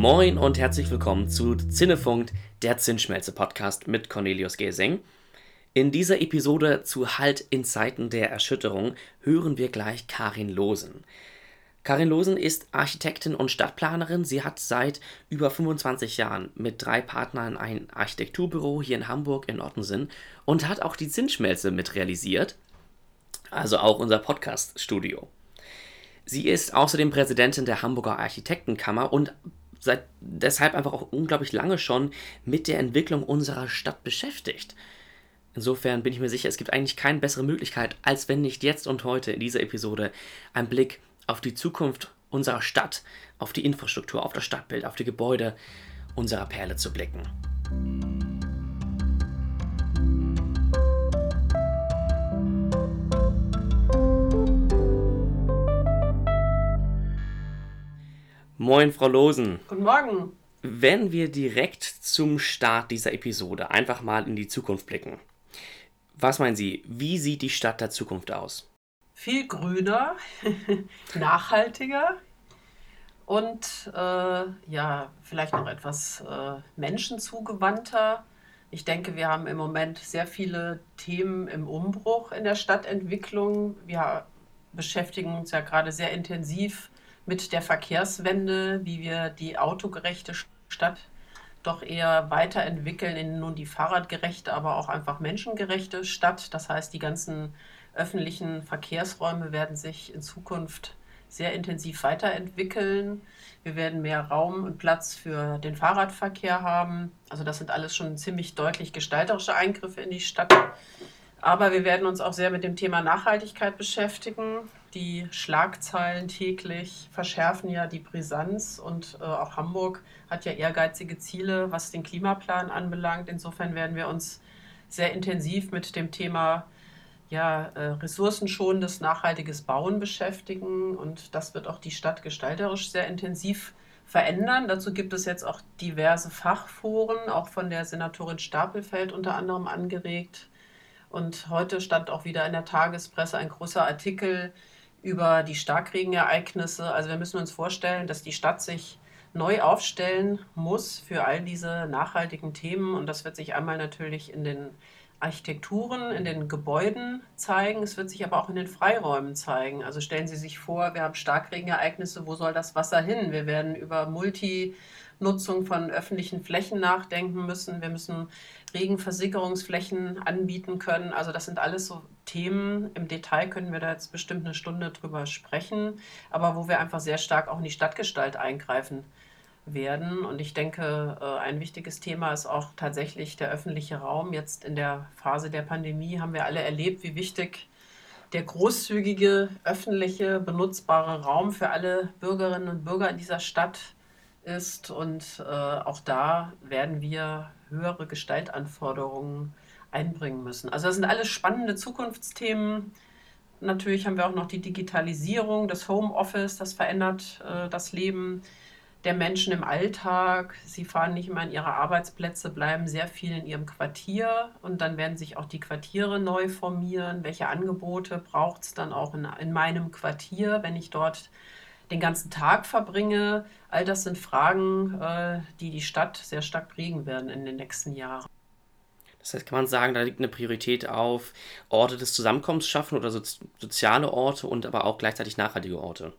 Moin und herzlich willkommen zu Zinnefunkt, der Zinsschmelze-Podcast mit Cornelius Gesing. In dieser Episode zu Halt in Zeiten der Erschütterung hören wir gleich Karin Losen. Karin Losen ist Architektin und Stadtplanerin. Sie hat seit über 25 Jahren mit drei Partnern ein Architekturbüro hier in Hamburg in Ottensen und hat auch die Zinsschmelze mit realisiert. Also auch unser Podcast-Studio. Sie ist außerdem Präsidentin der Hamburger Architektenkammer und seit deshalb einfach auch unglaublich lange schon mit der Entwicklung unserer Stadt beschäftigt. Insofern bin ich mir sicher, es gibt eigentlich keine bessere Möglichkeit, als wenn nicht jetzt und heute in dieser Episode ein Blick auf die Zukunft unserer Stadt, auf die Infrastruktur, auf das Stadtbild, auf die Gebäude unserer Perle zu blicken. Moin, Frau Losen. Guten Morgen. Wenn wir direkt zum Start dieser Episode einfach mal in die Zukunft blicken. Was meinen Sie, wie sieht die Stadt der Zukunft aus? Viel grüner, nachhaltiger und äh, ja, vielleicht noch etwas äh, menschenzugewandter. Ich denke, wir haben im Moment sehr viele Themen im Umbruch in der Stadtentwicklung. Wir beschäftigen uns ja gerade sehr intensiv mit der Verkehrswende, wie wir die autogerechte Stadt doch eher weiterentwickeln in nun die fahrradgerechte, aber auch einfach menschengerechte Stadt. Das heißt, die ganzen öffentlichen Verkehrsräume werden sich in Zukunft sehr intensiv weiterentwickeln. Wir werden mehr Raum und Platz für den Fahrradverkehr haben. Also das sind alles schon ziemlich deutlich gestalterische Eingriffe in die Stadt. Aber wir werden uns auch sehr mit dem Thema Nachhaltigkeit beschäftigen. Die Schlagzeilen täglich verschärfen ja die Brisanz und äh, auch Hamburg hat ja ehrgeizige Ziele, was den Klimaplan anbelangt. Insofern werden wir uns sehr intensiv mit dem Thema ja, äh, ressourcenschonendes, nachhaltiges Bauen beschäftigen und das wird auch die Stadt gestalterisch sehr intensiv verändern. Dazu gibt es jetzt auch diverse Fachforen, auch von der Senatorin Stapelfeld unter anderem angeregt und heute stand auch wieder in der Tagespresse ein großer Artikel über die Starkregenereignisse. Also wir müssen uns vorstellen, dass die Stadt sich neu aufstellen muss für all diese nachhaltigen Themen. Und das wird sich einmal natürlich in den Architekturen, in den Gebäuden zeigen. Es wird sich aber auch in den Freiräumen zeigen. Also stellen Sie sich vor, wir haben Starkregenereignisse, wo soll das Wasser hin? Wir werden über Multinutzung von öffentlichen Flächen nachdenken müssen. Wir müssen Regenversickerungsflächen anbieten können. Also das sind alles so Themen. Im Detail können wir da jetzt bestimmt eine Stunde drüber sprechen, aber wo wir einfach sehr stark auch in die Stadtgestalt eingreifen werden. Und ich denke, äh, ein wichtiges Thema ist auch tatsächlich der öffentliche Raum. Jetzt in der Phase der Pandemie haben wir alle erlebt, wie wichtig der großzügige, öffentliche, benutzbare Raum für alle Bürgerinnen und Bürger in dieser Stadt ist. Und äh, auch da werden wir höhere Gestaltanforderungen einbringen müssen. Also das sind alles spannende Zukunftsthemen. Natürlich haben wir auch noch die Digitalisierung, das Homeoffice, das verändert äh, das Leben der Menschen im Alltag. Sie fahren nicht immer in ihre Arbeitsplätze, bleiben sehr viel in ihrem Quartier und dann werden sich auch die Quartiere neu formieren. Welche Angebote braucht es dann auch in, in meinem Quartier, wenn ich dort den ganzen Tag verbringe? All das sind Fragen, äh, die die Stadt sehr stark prägen werden in den nächsten Jahren. Das heißt, kann man sagen, da liegt eine Priorität auf Orte des Zusammenkommens schaffen oder so, soziale Orte und aber auch gleichzeitig nachhaltige Orte.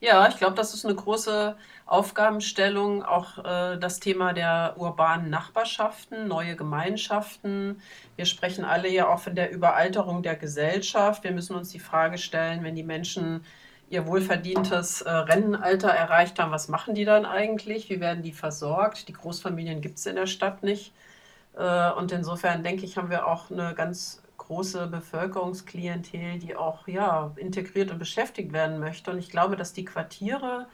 Ja, ich glaube, das ist eine große Aufgabenstellung. Auch äh, das Thema der urbanen Nachbarschaften, neue Gemeinschaften. Wir sprechen alle ja auch von der Überalterung der Gesellschaft. Wir müssen uns die Frage stellen, wenn die Menschen ihr wohlverdientes äh, Rentenalter erreicht haben, was machen die dann eigentlich? Wie werden die versorgt? Die Großfamilien gibt es in der Stadt nicht. Äh, und insofern denke ich, haben wir auch eine ganz große Bevölkerungsklientel, die auch ja, integriert und beschäftigt werden möchte. Und ich glaube, dass die Quartiere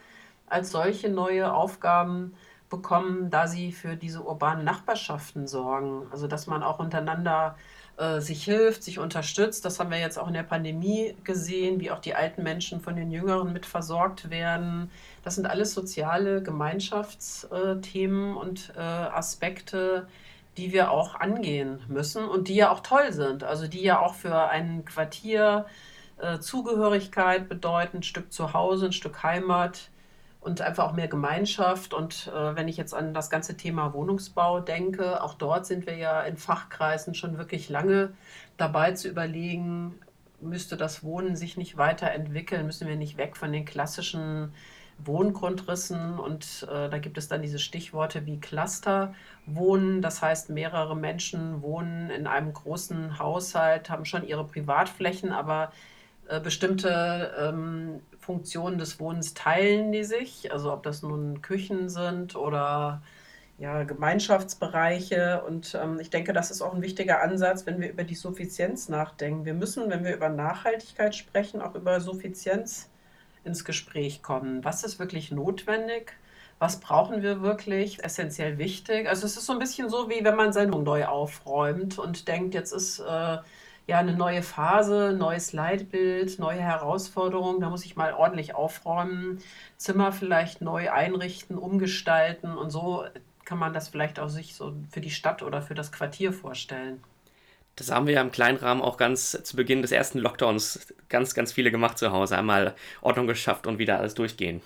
als solche neue Aufgaben bekommen, da sie für diese urbanen Nachbarschaften sorgen. Also dass man auch untereinander äh, sich hilft, sich unterstützt. Das haben wir jetzt auch in der Pandemie gesehen, wie auch die alten Menschen von den Jüngeren mit versorgt werden. Das sind alles soziale Gemeinschaftsthemen und äh, Aspekte, die wir auch angehen müssen und die ja auch toll sind. Also die ja auch für ein Quartier äh, Zugehörigkeit bedeuten, ein Stück Zuhause, ein Stück Heimat. Und einfach auch mehr Gemeinschaft. Und äh, wenn ich jetzt an das ganze Thema Wohnungsbau denke, auch dort sind wir ja in Fachkreisen schon wirklich lange dabei zu überlegen, müsste das Wohnen sich nicht weiterentwickeln, müssen wir nicht weg von den klassischen Wohngrundrissen? Und äh, da gibt es dann diese Stichworte wie Clusterwohnen, das heißt mehrere Menschen wohnen in einem großen Haushalt, haben schon ihre Privatflächen, aber äh, bestimmte ähm, Funktionen des Wohnens teilen die sich, also ob das nun Küchen sind oder ja, Gemeinschaftsbereiche. Und ähm, ich denke, das ist auch ein wichtiger Ansatz, wenn wir über die Suffizienz nachdenken. Wir müssen, wenn wir über Nachhaltigkeit sprechen, auch über Suffizienz ins Gespräch kommen. Was ist wirklich notwendig? Was brauchen wir wirklich? Essentiell wichtig. Also es ist so ein bisschen so, wie wenn man seine Wohnung neu aufräumt und denkt, jetzt ist äh, ja eine neue Phase, neues Leitbild, neue Herausforderungen. Da muss ich mal ordentlich aufräumen, Zimmer vielleicht neu einrichten, umgestalten und so kann man das vielleicht auch sich so für die Stadt oder für das Quartier vorstellen. Das haben wir ja im kleinen Rahmen auch ganz zu Beginn des ersten Lockdowns ganz, ganz viele gemacht zu Hause. Einmal Ordnung geschafft und wieder alles durchgehen.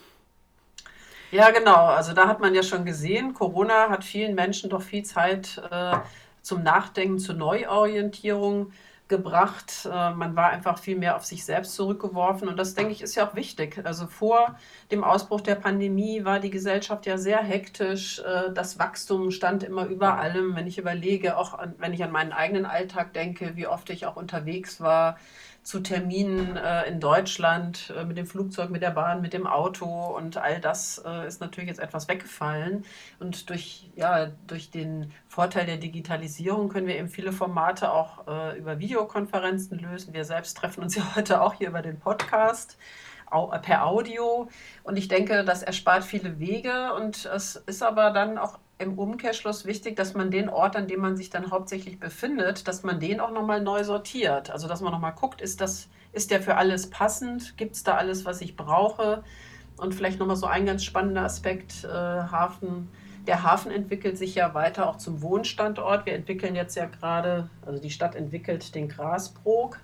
Ja, genau. Also da hat man ja schon gesehen, Corona hat vielen Menschen doch viel Zeit äh, zum Nachdenken, zur Neuorientierung gebracht. Äh, man war einfach viel mehr auf sich selbst zurückgeworfen. Und das, denke ich, ist ja auch wichtig. Also vor dem Ausbruch der Pandemie war die Gesellschaft ja sehr hektisch. Äh, das Wachstum stand immer über allem. Wenn ich überlege, auch wenn ich an meinen eigenen Alltag denke, wie oft ich auch unterwegs war, zu Terminen äh, in Deutschland äh, mit dem Flugzeug, mit der Bahn, mit dem Auto und all das äh, ist natürlich jetzt etwas weggefallen. Und durch, ja, durch den Vorteil der Digitalisierung können wir eben viele Formate auch äh, über Videokonferenzen lösen. Wir selbst treffen uns ja heute auch hier über den Podcast per Audio. Und ich denke, das erspart viele Wege und es ist aber dann auch im Umkehrschluss wichtig, dass man den Ort, an dem man sich dann hauptsächlich befindet, dass man den auch nochmal neu sortiert. Also dass man nochmal guckt, ist, das, ist der für alles passend? Gibt es da alles, was ich brauche? Und vielleicht nochmal so ein ganz spannender Aspekt, äh, Hafen. Der Hafen entwickelt sich ja weiter auch zum Wohnstandort. Wir entwickeln jetzt ja gerade, also die Stadt entwickelt den Grasbrook,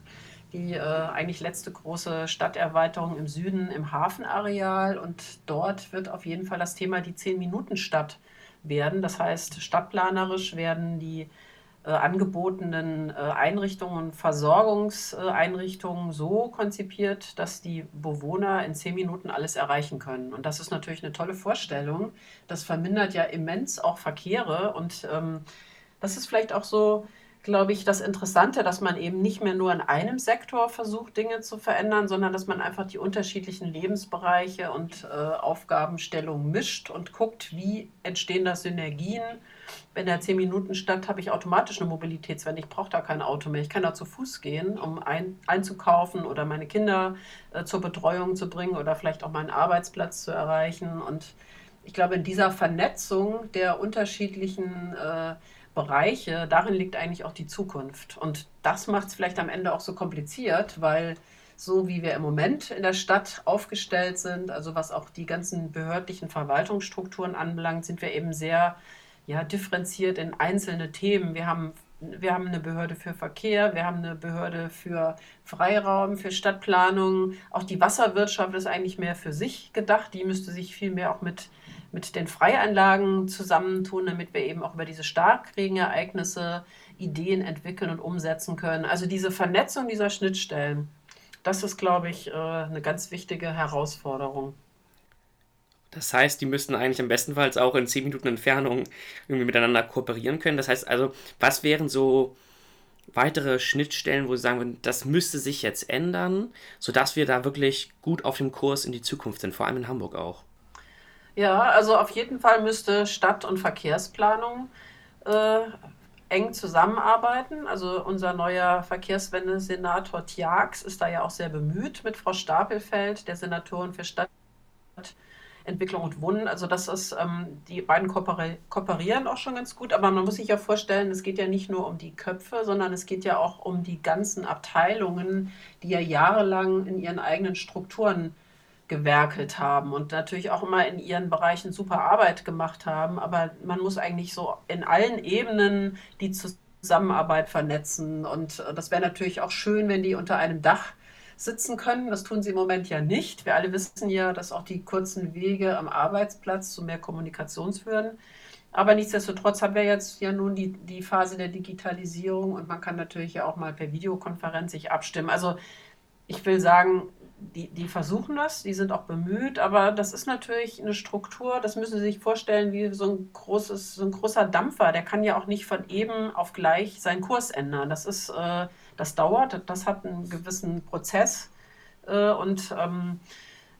die äh, eigentlich letzte große Stadterweiterung im Süden im Hafenareal. Und dort wird auf jeden Fall das Thema die 10-Minuten-Stadt werden. Das heißt, stadtplanerisch werden die äh, angebotenen äh, Einrichtungen und Versorgungseinrichtungen so konzipiert, dass die Bewohner in zehn Minuten alles erreichen können. Und das ist natürlich eine tolle Vorstellung. Das vermindert ja immens auch Verkehre und ähm, das ist vielleicht auch so glaube ich, das Interessante, dass man eben nicht mehr nur in einem Sektor versucht, Dinge zu verändern, sondern dass man einfach die unterschiedlichen Lebensbereiche und äh, Aufgabenstellungen mischt und guckt, wie entstehen da Synergien. In der 10-Minuten-Stadt habe ich automatisch eine Mobilitätswende. Ich brauche da kein Auto mehr. Ich kann da zu Fuß gehen, um ein, einzukaufen oder meine Kinder äh, zur Betreuung zu bringen oder vielleicht auch meinen Arbeitsplatz zu erreichen. Und ich glaube, in dieser Vernetzung der unterschiedlichen äh, Bereiche, darin liegt eigentlich auch die Zukunft. Und das macht es vielleicht am Ende auch so kompliziert, weil so wie wir im Moment in der Stadt aufgestellt sind, also was auch die ganzen behördlichen Verwaltungsstrukturen anbelangt, sind wir eben sehr ja, differenziert in einzelne Themen. Wir haben, wir haben eine Behörde für Verkehr, wir haben eine Behörde für Freiraum, für Stadtplanung. Auch die Wasserwirtschaft ist eigentlich mehr für sich gedacht. Die müsste sich viel mehr auch mit mit den Freianlagen zusammentun, damit wir eben auch über diese Starkregenereignisse Ideen entwickeln und umsetzen können. Also diese Vernetzung dieser Schnittstellen, das ist, glaube ich, äh, eine ganz wichtige Herausforderung. Das heißt, die müssten eigentlich am bestenfalls auch in 10 Minuten Entfernung irgendwie miteinander kooperieren können. Das heißt also, was wären so weitere Schnittstellen, wo Sie sagen würden, das müsste sich jetzt ändern, sodass wir da wirklich gut auf dem Kurs in die Zukunft sind, vor allem in Hamburg auch? Ja, also auf jeden Fall müsste Stadt- und Verkehrsplanung äh, eng zusammenarbeiten. Also unser neuer Verkehrswende-Senator Tjax ist da ja auch sehr bemüht mit Frau Stapelfeld, der Senatorin für Stadtentwicklung und Wohnen. Also das ist, ähm, die beiden kooperi kooperieren auch schon ganz gut, aber man muss sich ja vorstellen, es geht ja nicht nur um die Köpfe, sondern es geht ja auch um die ganzen Abteilungen, die ja jahrelang in ihren eigenen Strukturen gewerkelt haben und natürlich auch immer in ihren Bereichen super Arbeit gemacht haben. Aber man muss eigentlich so in allen Ebenen die Zusammenarbeit vernetzen. Und äh, das wäre natürlich auch schön, wenn die unter einem Dach sitzen können. Das tun sie im Moment ja nicht. Wir alle wissen ja, dass auch die kurzen Wege am Arbeitsplatz zu mehr Kommunikation führen. Aber nichtsdestotrotz haben wir jetzt ja nun die, die Phase der Digitalisierung und man kann natürlich ja auch mal per Videokonferenz sich abstimmen. Also ich will sagen, die, die versuchen das, die sind auch bemüht, aber das ist natürlich eine Struktur, das müssen Sie sich vorstellen, wie so ein, großes, so ein großer Dampfer, der kann ja auch nicht von eben auf gleich seinen Kurs ändern. Das ist, äh, das dauert, das hat einen gewissen Prozess äh, und ähm,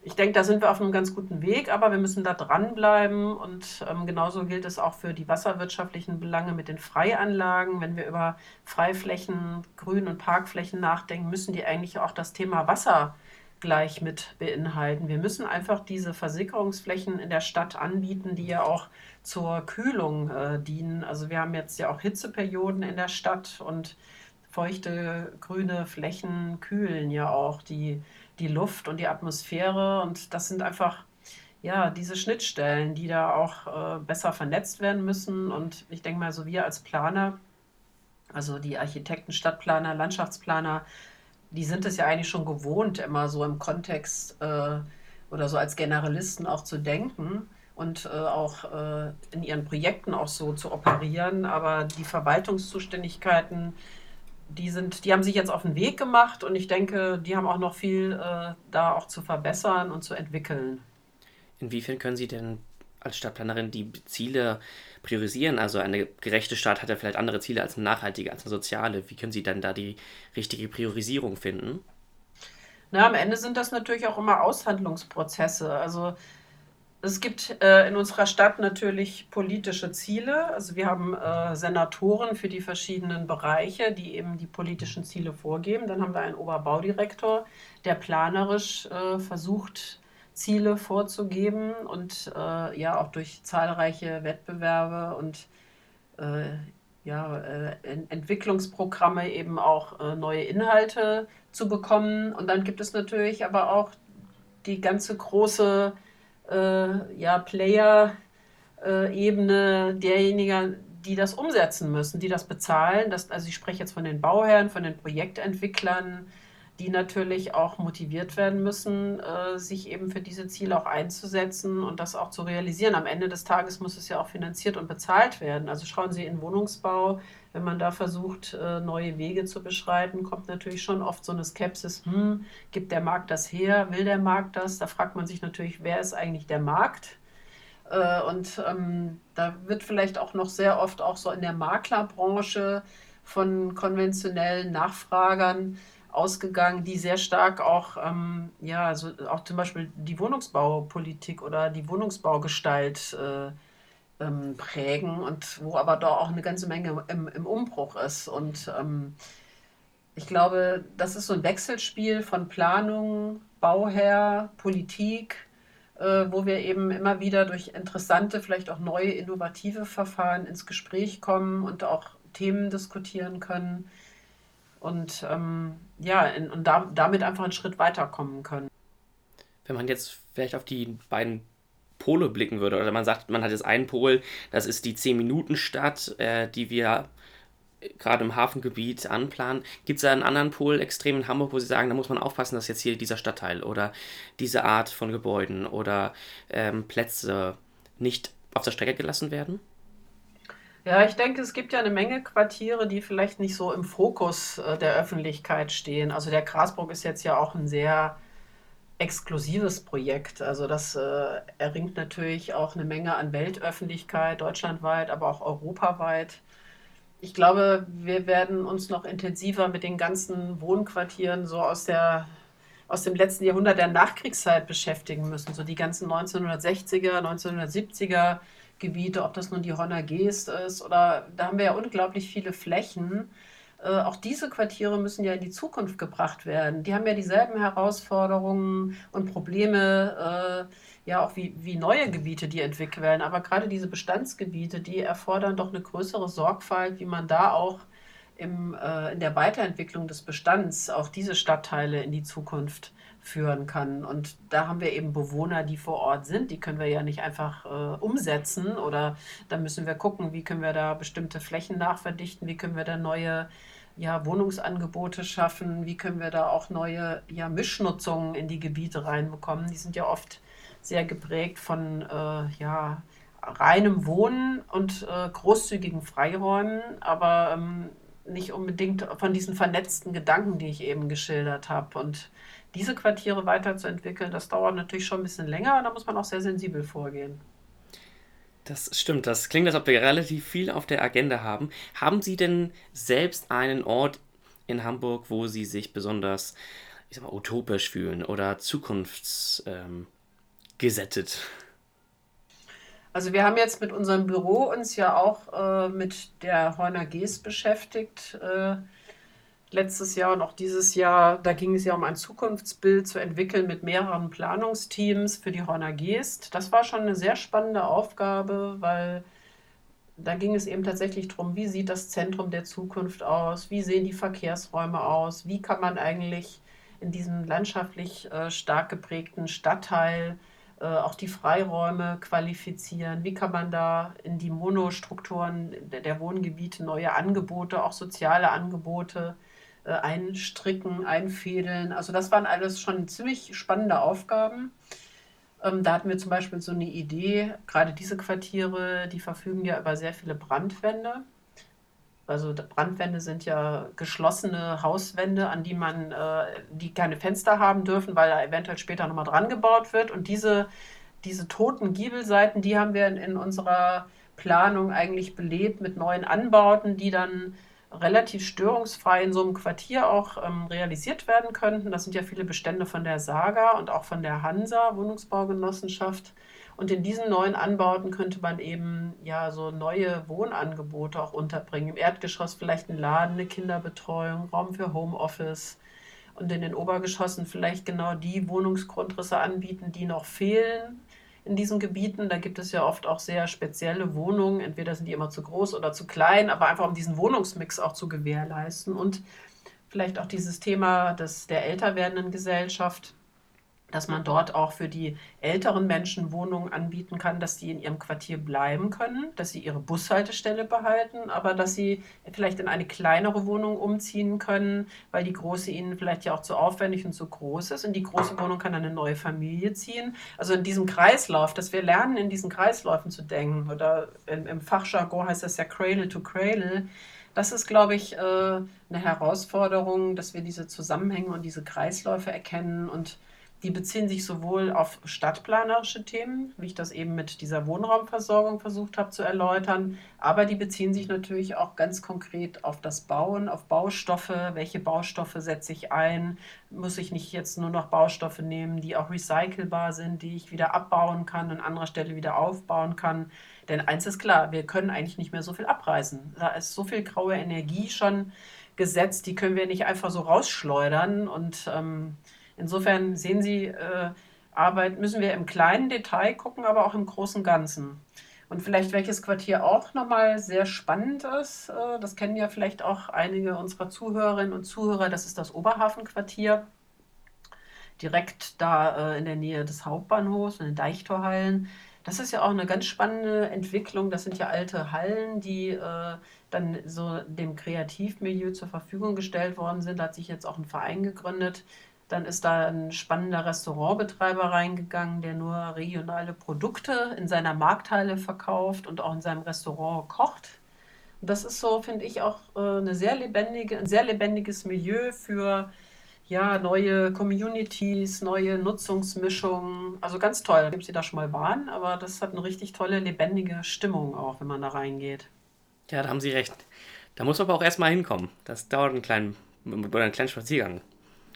ich denke, da sind wir auf einem ganz guten Weg, aber wir müssen da dranbleiben. Und ähm, genauso gilt es auch für die wasserwirtschaftlichen Belange mit den Freianlagen. Wenn wir über Freiflächen, Grün- und Parkflächen nachdenken, müssen die eigentlich auch das Thema Wasser gleich mit beinhalten. Wir müssen einfach diese Versickerungsflächen in der Stadt anbieten, die ja auch zur Kühlung äh, dienen. Also wir haben jetzt ja auch Hitzeperioden in der Stadt und feuchte grüne Flächen kühlen ja auch die die Luft und die Atmosphäre. Und das sind einfach ja, diese Schnittstellen, die da auch äh, besser vernetzt werden müssen. Und ich denke mal, so wir als Planer, also die Architekten, Stadtplaner, Landschaftsplaner, die sind es ja eigentlich schon gewohnt, immer so im Kontext äh, oder so als Generalisten auch zu denken und äh, auch äh, in ihren Projekten auch so zu operieren. Aber die Verwaltungszuständigkeiten, die sind, die haben sich jetzt auf den Weg gemacht und ich denke, die haben auch noch viel äh, da auch zu verbessern und zu entwickeln. Inwiefern können Sie denn als Stadtplanerin die Ziele priorisieren? Also eine gerechte Stadt hat ja vielleicht andere Ziele als eine nachhaltige, als eine soziale. Wie können Sie dann da die richtige Priorisierung finden? Na, am Ende sind das natürlich auch immer Aushandlungsprozesse. Also es gibt äh, in unserer Stadt natürlich politische Ziele. Also wir haben äh, Senatoren für die verschiedenen Bereiche, die eben die politischen Ziele vorgeben. Dann haben wir einen Oberbaudirektor, der planerisch äh, versucht, Ziele vorzugeben und äh, ja auch durch zahlreiche Wettbewerbe und äh, ja, äh, Entwicklungsprogramme eben auch neue Inhalte zu bekommen. Und dann gibt es natürlich aber auch die ganze große äh, ja, Player-Ebene derjenigen, die das umsetzen müssen, die das bezahlen. Das, also ich spreche jetzt von den Bauherren, von den Projektentwicklern, die natürlich auch motiviert werden müssen, äh, sich eben für diese Ziele auch einzusetzen und das auch zu realisieren. Am Ende des Tages muss es ja auch finanziert und bezahlt werden. Also schauen Sie in Wohnungsbau, wenn man da versucht, äh, neue Wege zu beschreiten, kommt natürlich schon oft so eine Skepsis, hm, gibt der Markt das her, will der Markt das? Da fragt man sich natürlich, wer ist eigentlich der Markt? Äh, und ähm, da wird vielleicht auch noch sehr oft auch so in der Maklerbranche von konventionellen Nachfragern ausgegangen, die sehr stark auch, ähm, ja, also auch zum Beispiel die Wohnungsbaupolitik oder die Wohnungsbaugestalt äh, ähm, prägen und wo aber da auch eine ganze Menge im, im Umbruch ist. Und ähm, ich glaube, das ist so ein Wechselspiel von Planung, Bauherr, Politik, äh, wo wir eben immer wieder durch interessante, vielleicht auch neue, innovative Verfahren ins Gespräch kommen und auch Themen diskutieren können und ähm, ja, in, und da, damit einfach einen Schritt weiterkommen können. Wenn man jetzt vielleicht auf die beiden Pole blicken würde, oder man sagt, man hat jetzt einen Pol, das ist die 10-Minuten-Stadt, äh, die wir gerade im Hafengebiet anplanen. Gibt es da einen anderen Pol extrem in Hamburg, wo Sie sagen, da muss man aufpassen, dass jetzt hier dieser Stadtteil oder diese Art von Gebäuden oder ähm, Plätze nicht auf der Strecke gelassen werden? Ja, ich denke, es gibt ja eine Menge Quartiere, die vielleicht nicht so im Fokus äh, der Öffentlichkeit stehen. Also der Grasburg ist jetzt ja auch ein sehr exklusives Projekt. Also das äh, erringt natürlich auch eine Menge an Weltöffentlichkeit, deutschlandweit, aber auch europaweit. Ich glaube, wir werden uns noch intensiver mit den ganzen Wohnquartieren so aus der aus dem letzten Jahrhundert der Nachkriegszeit beschäftigen müssen. So die ganzen 1960er, 1970er Gebiete, ob das nun die Honner Geest ist oder da haben wir ja unglaublich viele Flächen. Äh, auch diese Quartiere müssen ja in die Zukunft gebracht werden. Die haben ja dieselben Herausforderungen und Probleme, äh, ja auch wie, wie neue Gebiete, die entwickelt werden. Aber gerade diese Bestandsgebiete, die erfordern doch eine größere Sorgfalt, wie man da auch im, äh, in der Weiterentwicklung des Bestands auch diese Stadtteile in die Zukunft führen kann. Und da haben wir eben Bewohner, die vor Ort sind. Die können wir ja nicht einfach äh, umsetzen oder da müssen wir gucken, wie können wir da bestimmte Flächen nachverdichten, wie können wir da neue ja, Wohnungsangebote schaffen? Wie können wir da auch neue ja, Mischnutzungen in die Gebiete reinbekommen? Die sind ja oft sehr geprägt von äh, ja, reinem Wohnen und äh, großzügigen Freiräumen, aber ähm, nicht unbedingt von diesen vernetzten Gedanken, die ich eben geschildert habe. Und diese Quartiere weiterzuentwickeln, das dauert natürlich schon ein bisschen länger da muss man auch sehr sensibel vorgehen. Das stimmt, das klingt, als ob wir relativ viel auf der Agenda haben. Haben Sie denn selbst einen Ort in Hamburg, wo Sie sich besonders, ich sag mal, utopisch fühlen oder zukunftsgesättet? Ähm, also wir haben jetzt mit unserem Büro uns ja auch äh, mit der Heuner Geest beschäftigt. Äh, letztes Jahr und auch dieses Jahr, da ging es ja um ein Zukunftsbild zu entwickeln mit mehreren Planungsteams für die Heuner Geest. Das war schon eine sehr spannende Aufgabe, weil da ging es eben tatsächlich darum, wie sieht das Zentrum der Zukunft aus, wie sehen die Verkehrsräume aus, wie kann man eigentlich in diesem landschaftlich äh, stark geprägten Stadtteil äh, auch die Freiräume qualifizieren? Wie kann man da in die Monostrukturen der Wohngebiete neue Angebote, auch soziale Angebote äh, einstricken, einfädeln? Also das waren alles schon ziemlich spannende Aufgaben. Ähm, da hatten wir zum Beispiel so eine Idee, gerade diese Quartiere, die verfügen ja über sehr viele Brandwände. Also Brandwände sind ja geschlossene Hauswände, an die man, äh, die keine Fenster haben dürfen, weil da eventuell später nochmal dran gebaut wird. Und diese, diese toten Giebelseiten, die haben wir in, in unserer Planung eigentlich belebt mit neuen Anbauten, die dann relativ störungsfrei in so einem Quartier auch ähm, realisiert werden könnten. Das sind ja viele Bestände von der Saga und auch von der Hansa Wohnungsbaugenossenschaft. Und in diesen neuen Anbauten könnte man eben ja so neue Wohnangebote auch unterbringen. Im Erdgeschoss vielleicht ein Laden, eine Kinderbetreuung, Raum für Homeoffice und in den Obergeschossen vielleicht genau die Wohnungsgrundrisse anbieten, die noch fehlen in diesen Gebieten. Da gibt es ja oft auch sehr spezielle Wohnungen. Entweder sind die immer zu groß oder zu klein, aber einfach um diesen Wohnungsmix auch zu gewährleisten und vielleicht auch dieses Thema des, der älter werdenden Gesellschaft dass man dort auch für die älteren Menschen Wohnungen anbieten kann, dass die in ihrem Quartier bleiben können, dass sie ihre Bushaltestelle behalten, aber dass sie vielleicht in eine kleinere Wohnung umziehen können, weil die große ihnen vielleicht ja auch zu aufwendig und zu groß ist. Und die große Wohnung kann eine neue Familie ziehen. Also in diesem Kreislauf, dass wir lernen, in diesen Kreisläufen zu denken, oder im, im Fachjargon heißt das ja Cradle to Cradle. Das ist, glaube ich, äh, eine Herausforderung, dass wir diese Zusammenhänge und diese Kreisläufe erkennen und die beziehen sich sowohl auf stadtplanerische Themen, wie ich das eben mit dieser Wohnraumversorgung versucht habe zu erläutern, aber die beziehen sich natürlich auch ganz konkret auf das Bauen, auf Baustoffe. Welche Baustoffe setze ich ein? Muss ich nicht jetzt nur noch Baustoffe nehmen, die auch recycelbar sind, die ich wieder abbauen kann, an anderer Stelle wieder aufbauen kann? Denn eins ist klar, wir können eigentlich nicht mehr so viel abreißen. Da ist so viel graue Energie schon gesetzt, die können wir nicht einfach so rausschleudern und ähm, Insofern sehen Sie, äh, Arbeit müssen wir im kleinen Detail gucken, aber auch im großen Ganzen. Und vielleicht welches Quartier auch nochmal sehr spannend ist, äh, das kennen ja vielleicht auch einige unserer Zuhörerinnen und Zuhörer, das ist das Oberhafenquartier. Direkt da äh, in der Nähe des Hauptbahnhofs, in den Deichtorhallen. Das ist ja auch eine ganz spannende Entwicklung. Das sind ja alte Hallen, die äh, dann so dem Kreativmilieu zur Verfügung gestellt worden sind. Da hat sich jetzt auch ein Verein gegründet, dann ist da ein spannender Restaurantbetreiber reingegangen, der nur regionale Produkte in seiner Markthalle verkauft und auch in seinem Restaurant kocht. Und das ist so, finde ich, auch äh, eine sehr lebendige, ein sehr lebendiges Milieu für ja, neue Communities, neue Nutzungsmischungen. Also ganz toll. Gibt sie da schon mal waren, aber das hat eine richtig tolle, lebendige Stimmung auch, wenn man da reingeht. Ja, da haben Sie recht. Da muss man aber auch erstmal hinkommen. Das dauert einen kleinen, einen kleinen Spaziergang.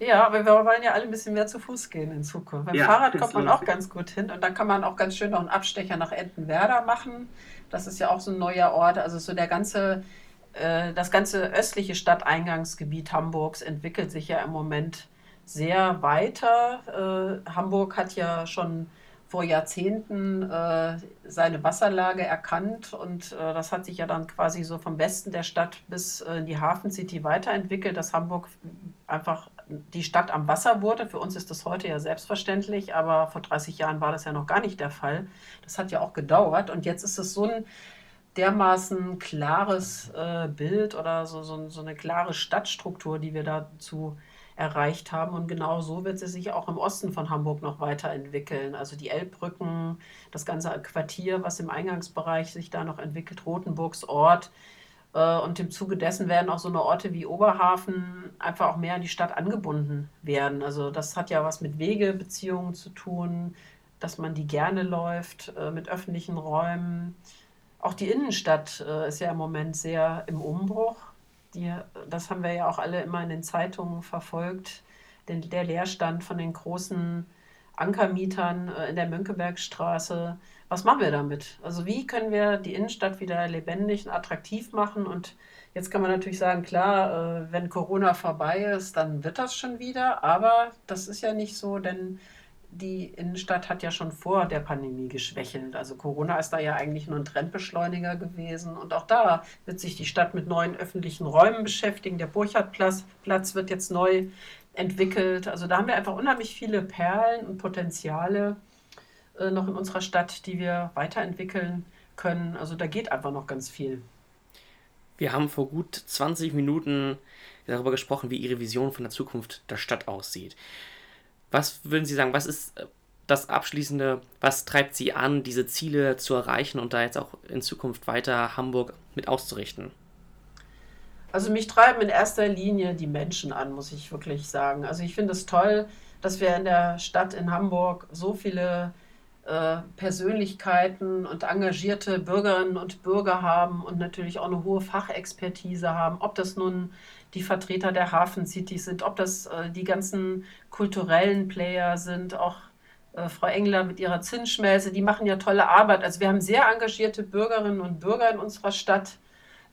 Ja, aber wir wollen ja alle ein bisschen mehr zu Fuß gehen in Zukunft. Mit dem ja, Fahrrad kommt man auch ganz gut hin und dann kann man auch ganz schön noch einen Abstecher nach Entenwerder machen. Das ist ja auch so ein neuer Ort. Also so der ganze, äh, das ganze östliche Stadteingangsgebiet Hamburgs entwickelt sich ja im Moment sehr weiter. Äh, Hamburg hat ja schon vor Jahrzehnten äh, seine Wasserlage erkannt und äh, das hat sich ja dann quasi so vom Westen der Stadt bis äh, in die Hafen City weiterentwickelt, dass Hamburg einfach die Stadt am Wasser wurde. Für uns ist das heute ja selbstverständlich, aber vor 30 Jahren war das ja noch gar nicht der Fall. Das hat ja auch gedauert und jetzt ist es so ein dermaßen klares äh, Bild oder so, so, so eine klare Stadtstruktur, die wir dazu erreicht haben. Und genau so wird sie sich auch im Osten von Hamburg noch weiterentwickeln. Also die Elbbrücken, das ganze Quartier, was im Eingangsbereich sich da noch entwickelt, Rotenburgs Ort. Äh, und im Zuge dessen werden auch so eine Orte wie Oberhafen einfach auch mehr an die Stadt angebunden werden. Also das hat ja was mit Wegebeziehungen zu tun, dass man die gerne läuft, äh, mit öffentlichen Räumen. Auch die Innenstadt äh, ist ja im Moment sehr im Umbruch. Die, das haben wir ja auch alle immer in den Zeitungen verfolgt. Den, der Leerstand von den großen Ankermietern äh, in der Mönckebergstraße. Was machen wir damit? Also wie können wir die Innenstadt wieder lebendig und attraktiv machen? Und jetzt kann man natürlich sagen, klar, äh, wenn Corona vorbei ist, dann wird das schon wieder. Aber das ist ja nicht so, denn die Innenstadt hat ja schon vor der Pandemie geschwächelt. Also Corona ist da ja eigentlich nur ein Trendbeschleuniger gewesen. Und auch da wird sich die Stadt mit neuen öffentlichen Räumen beschäftigen. Der Burchardplatz Platz wird jetzt neu entwickelt. Also da haben wir einfach unheimlich viele Perlen und Potenziale äh, noch in unserer Stadt, die wir weiterentwickeln können. Also da geht einfach noch ganz viel. Wir haben vor gut 20 Minuten darüber gesprochen, wie Ihre Vision von der Zukunft der Stadt aussieht. Was würden Sie sagen, was ist äh, das Abschließende, was treibt Sie an, diese Ziele zu erreichen und da jetzt auch in Zukunft weiter Hamburg mit auszurichten? Also mich treiben in erster Linie die Menschen an, muss ich wirklich sagen. Also ich finde es toll, dass wir in der Stadt in Hamburg so viele äh, Persönlichkeiten und engagierte Bürgerinnen und Bürger haben und natürlich auch eine hohe Fachexpertise haben, ob das nun die Vertreter der Hafen Cities sind, ob das äh, die ganzen kulturellen Player sind, auch äh, Frau Engler mit ihrer Zinsschmelze, die machen ja tolle Arbeit. Also wir haben sehr engagierte Bürgerinnen und Bürger in unserer Stadt,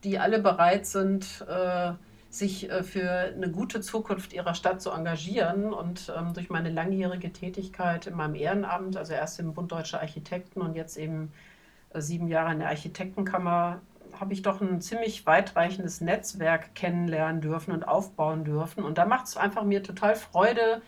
die alle bereit sind, äh, sich äh, für eine gute Zukunft ihrer Stadt zu engagieren. Und ähm, durch meine langjährige Tätigkeit in meinem Ehrenamt, also erst im Bund Deutscher Architekten und jetzt eben äh, sieben Jahre in der Architektenkammer, habe ich doch ein ziemlich weitreichendes Netzwerk kennenlernen dürfen und aufbauen dürfen. Und da macht es einfach mir total Freude,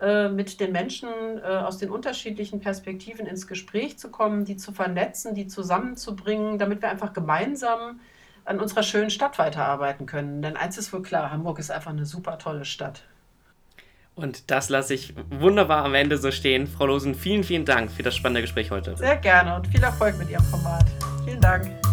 äh, mit den Menschen äh, aus den unterschiedlichen Perspektiven ins Gespräch zu kommen, die zu vernetzen, die zusammenzubringen, damit wir einfach gemeinsam an unserer schönen Stadt weiterarbeiten können. Denn eins ist wohl klar, Hamburg ist einfach eine super tolle Stadt. Und das lasse ich wunderbar am Ende so stehen. Frau Losen, vielen, vielen Dank für das spannende Gespräch heute. Sehr gerne und viel Erfolg mit Ihrem Format. Vielen Dank.